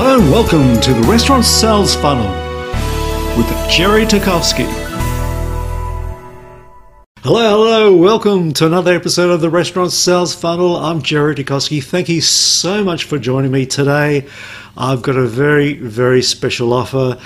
Hello and welcome to the Restaurant Sales Funnel with Jerry Tarkowski. Hello, hello, welcome to another episode of the Restaurant Sales Funnel. I'm Jerry Tarkowski. Thank you so much for joining me today. I've got a very, very special offer.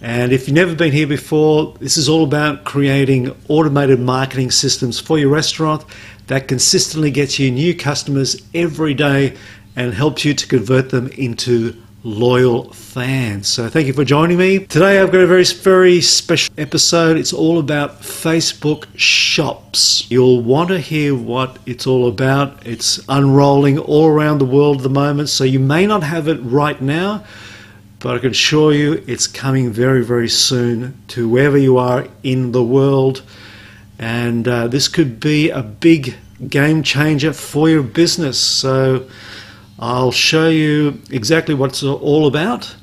And if you've never been here before, this is all about creating automated marketing systems for your restaurant that consistently gets you new customers every day and helps you to convert them into loyal fans. So thank you for joining me. Today I've got a very very special episode. It's all about Facebook shops. You'll want to hear what it's all about. It's unrolling all around the world at the moment, so you may not have it right now. But I can assure you it's coming very, very soon to wherever you are in the world. And uh, this could be a big game changer for your business. So I'll show you exactly what it's all about,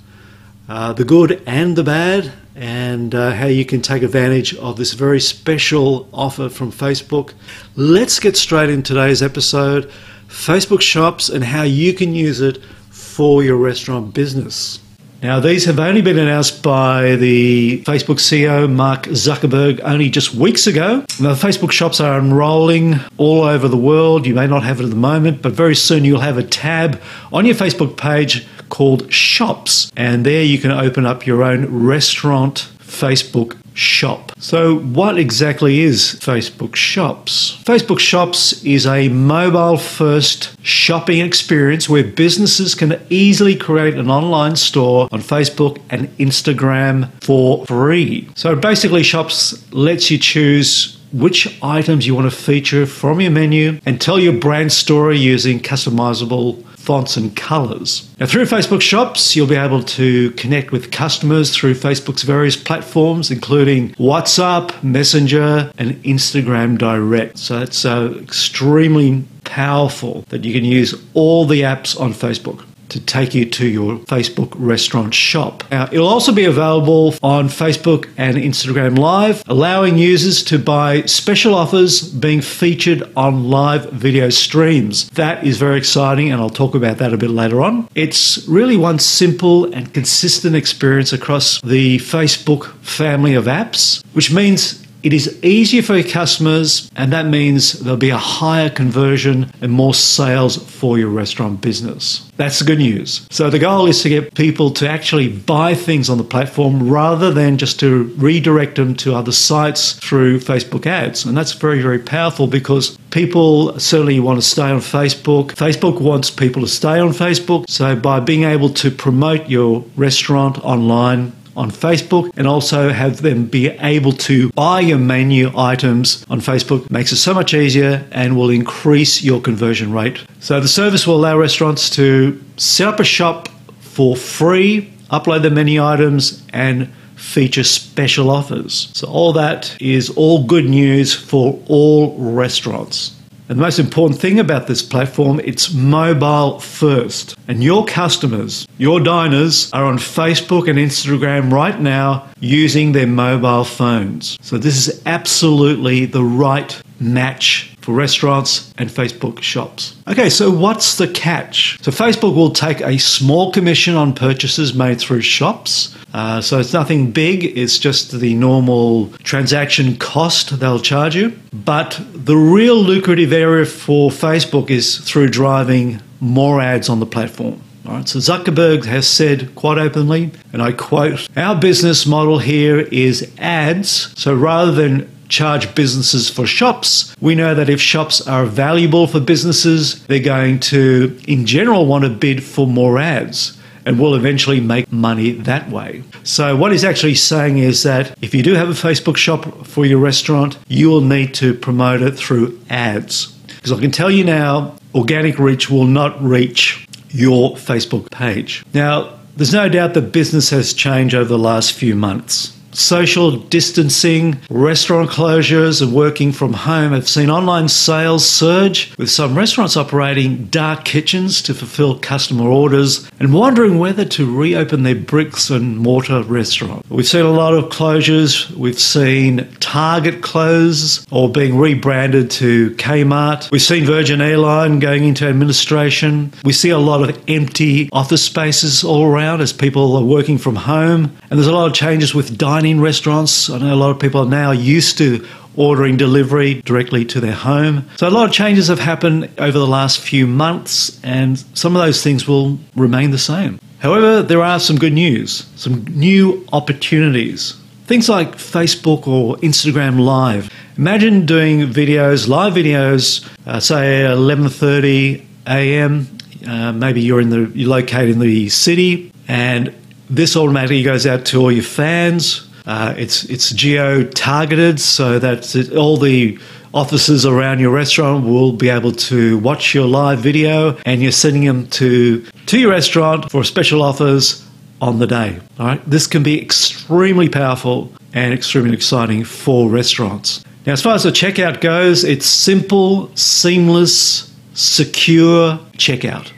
uh, the good and the bad, and uh, how you can take advantage of this very special offer from Facebook. Let's get straight in today's episode Facebook Shops and how you can use it for your restaurant business. Now, these have only been announced by the Facebook CEO, Mark Zuckerberg, only just weeks ago. The Facebook shops are unrolling all over the world. You may not have it at the moment, but very soon you'll have a tab on your Facebook page called Shops. And there you can open up your own restaurant Facebook shop. So, what exactly is Facebook Shops? Facebook Shops is a mobile first shopping experience where businesses can easily create an online store on Facebook and Instagram for free. So, basically, Shops lets you choose which items you want to feature from your menu and tell your brand story using customizable fonts and colors. Now, through Facebook Shops, you'll be able to connect with customers through Facebook's various platforms, including WhatsApp, Messenger, and Instagram Direct. So it's uh, extremely powerful that you can use all the apps on Facebook to take you to your Facebook restaurant shop. Now, it'll also be available on Facebook and Instagram Live, allowing users to buy special offers being featured on live video streams. That is very exciting, and I'll talk about that a bit later on. It's really one simple and consistent experience across the Facebook family of apps, which means it is easier for your customers, and that means there'll be a higher conversion and more sales for your restaurant business. That's the good news. So, the goal is to get people to actually buy things on the platform rather than just to redirect them to other sites through Facebook ads. And that's very, very powerful because people certainly want to stay on Facebook. Facebook wants people to stay on Facebook. So, by being able to promote your restaurant online, on Facebook and also have them be able to buy your menu items on Facebook makes it so much easier and will increase your conversion rate. So the service will allow restaurants to set up a shop for free, upload their menu items and feature special offers. So all that is all good news for all restaurants. And the most important thing about this platform, it's mobile first. And your customers, your diners are on Facebook and Instagram right now using their mobile phones. So this is absolutely the right match for restaurants and Facebook shops. Okay, so what's the catch? So Facebook will take a small commission on purchases made through shops. Uh, so it's nothing big, it's just the normal transaction cost they'll charge you. But the real lucrative area for Facebook is through driving more ads on the platform. All right, so Zuckerberg has said quite openly, and I quote, Our business model here is ads. So rather than charge businesses for shops. We know that if shops are valuable for businesses, they're going to, in general, want to bid for more ads and will eventually make money that way. So, what he's actually saying is that if you do have a Facebook shop for your restaurant, you will need to promote it through ads. Because I can tell you now, organic reach will not reach your Facebook page. Now, there's no doubt that business has changed over the last few months. Social distancing, restaurant closures, and working from home have seen online sales surge, with some restaurants operating dark kitchens to fulfill customer orders and wondering whether to reopen their bricks and mortar restaurant. We've seen a lot of closures. We've seen Target close or being rebranded to Kmart. We've seen Virgin Airline going into administration. We see a lot of empty office spaces all around as people are working from home. And there's a lot of changes with dining restaurants. I know a lot of people are now used to ordering delivery directly to their home. So a lot of changes have happened over the last few months, and some of those things will remain the same. However, there are some good news, some new opportunities. Things like Facebook or Instagram Live. Imagine doing videos, live videos, uh, say 11:30 a.m. Uh, maybe you're in the you're located in the city, and this automatically goes out to all your fans. Uh, it's it's geo targeted so that all the offices around your restaurant will be able to watch your live video, and you're sending them to to your restaurant for special offers on the day. All right, this can be extremely powerful and extremely exciting for restaurants. Now, as far as the checkout goes, it's simple, seamless, secure checkout.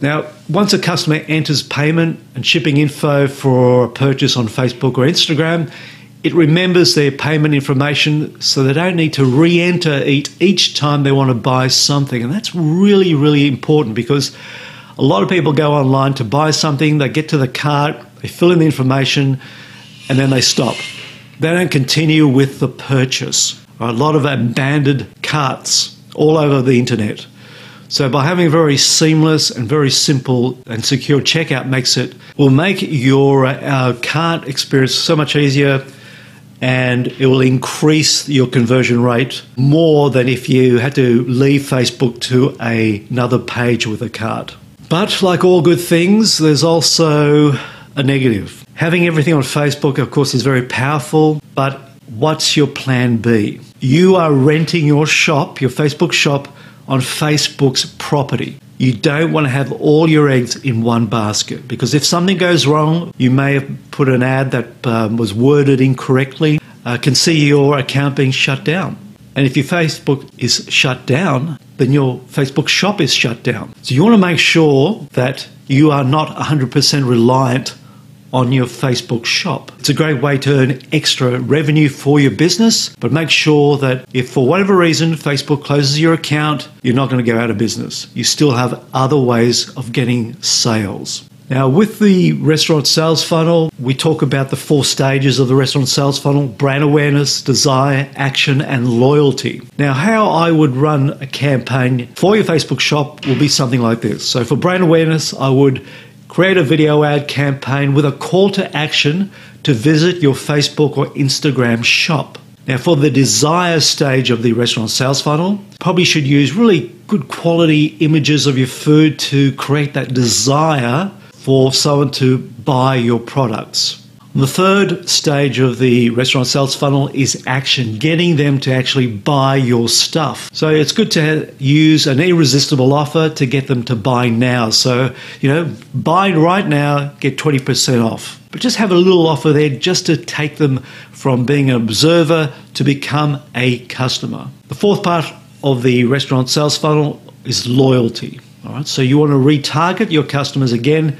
Now, once a customer enters payment and shipping info for a purchase on Facebook or Instagram, it remembers their payment information so they don't need to re enter it each time they want to buy something. And that's really, really important because a lot of people go online to buy something, they get to the cart, they fill in the information, and then they stop. They don't continue with the purchase. A lot of abandoned carts all over the internet. So by having a very seamless and very simple and secure checkout makes it will make your uh, cart experience so much easier and it will increase your conversion rate more than if you had to leave Facebook to a, another page with a cart. But like all good things, there's also a negative. Having everything on Facebook, of course, is very powerful, but what's your plan B? You are renting your shop, your Facebook shop, on Facebook's property. You don't want to have all your eggs in one basket because if something goes wrong, you may have put an ad that um, was worded incorrectly, uh, can see your account being shut down. And if your Facebook is shut down, then your Facebook shop is shut down. So you want to make sure that you are not 100% reliant on your Facebook shop. It's a great way to earn extra revenue for your business, but make sure that if for whatever reason Facebook closes your account, you're not going to go out of business. You still have other ways of getting sales. Now, with the restaurant sales funnel, we talk about the four stages of the restaurant sales funnel brand awareness, desire, action, and loyalty. Now, how I would run a campaign for your Facebook shop will be something like this. So, for brand awareness, I would Create a video ad campaign with a call to action to visit your Facebook or Instagram shop. Now, for the desire stage of the restaurant sales funnel, probably should use really good quality images of your food to create that desire for someone to buy your products. The third stage of the restaurant sales funnel is action, getting them to actually buy your stuff. So it's good to use an irresistible offer to get them to buy now. So, you know, buy right now, get 20% off. But just have a little offer there just to take them from being an observer to become a customer. The fourth part of the restaurant sales funnel is loyalty. All right, so you want to retarget your customers again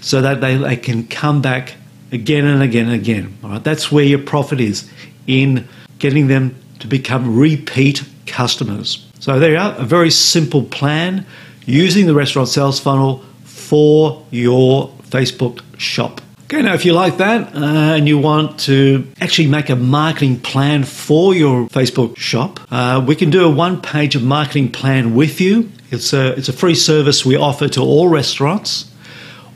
so that they, they can come back again and again and again. All right, that's where your profit is in getting them to become repeat customers. So there you are, a very simple plan using the restaurant sales funnel for your Facebook shop. Okay, now if you like that uh, and you want to actually make a marketing plan for your Facebook shop, uh, we can do a one page marketing plan with you. It's a, it's a free service we offer to all restaurants.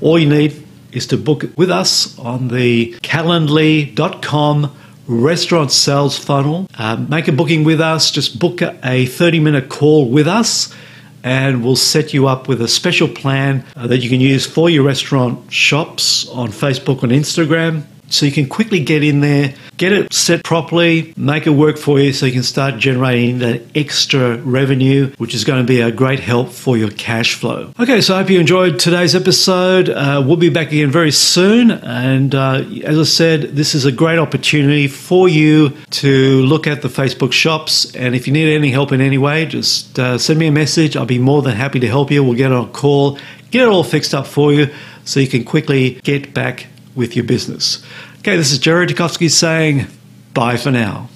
All you need is to book with us on the calendly.com restaurant sales funnel. Uh, make a booking with us, just book a 30 minute call with us, and we'll set you up with a special plan uh, that you can use for your restaurant shops on Facebook and Instagram so you can quickly get in there, get it set properly, make it work for you so you can start generating that extra revenue, which is going to be a great help for your cash flow. Okay, so I hope you enjoyed today's episode. Uh, we'll be back again very soon. And uh, as I said, this is a great opportunity for you to look at the Facebook shops. And if you need any help in any way, just uh, send me a message. I'll be more than happy to help you. We'll get on a call, get it all fixed up for you so you can quickly get back with your business. Okay, this is Jerry Tarkowski saying bye for now.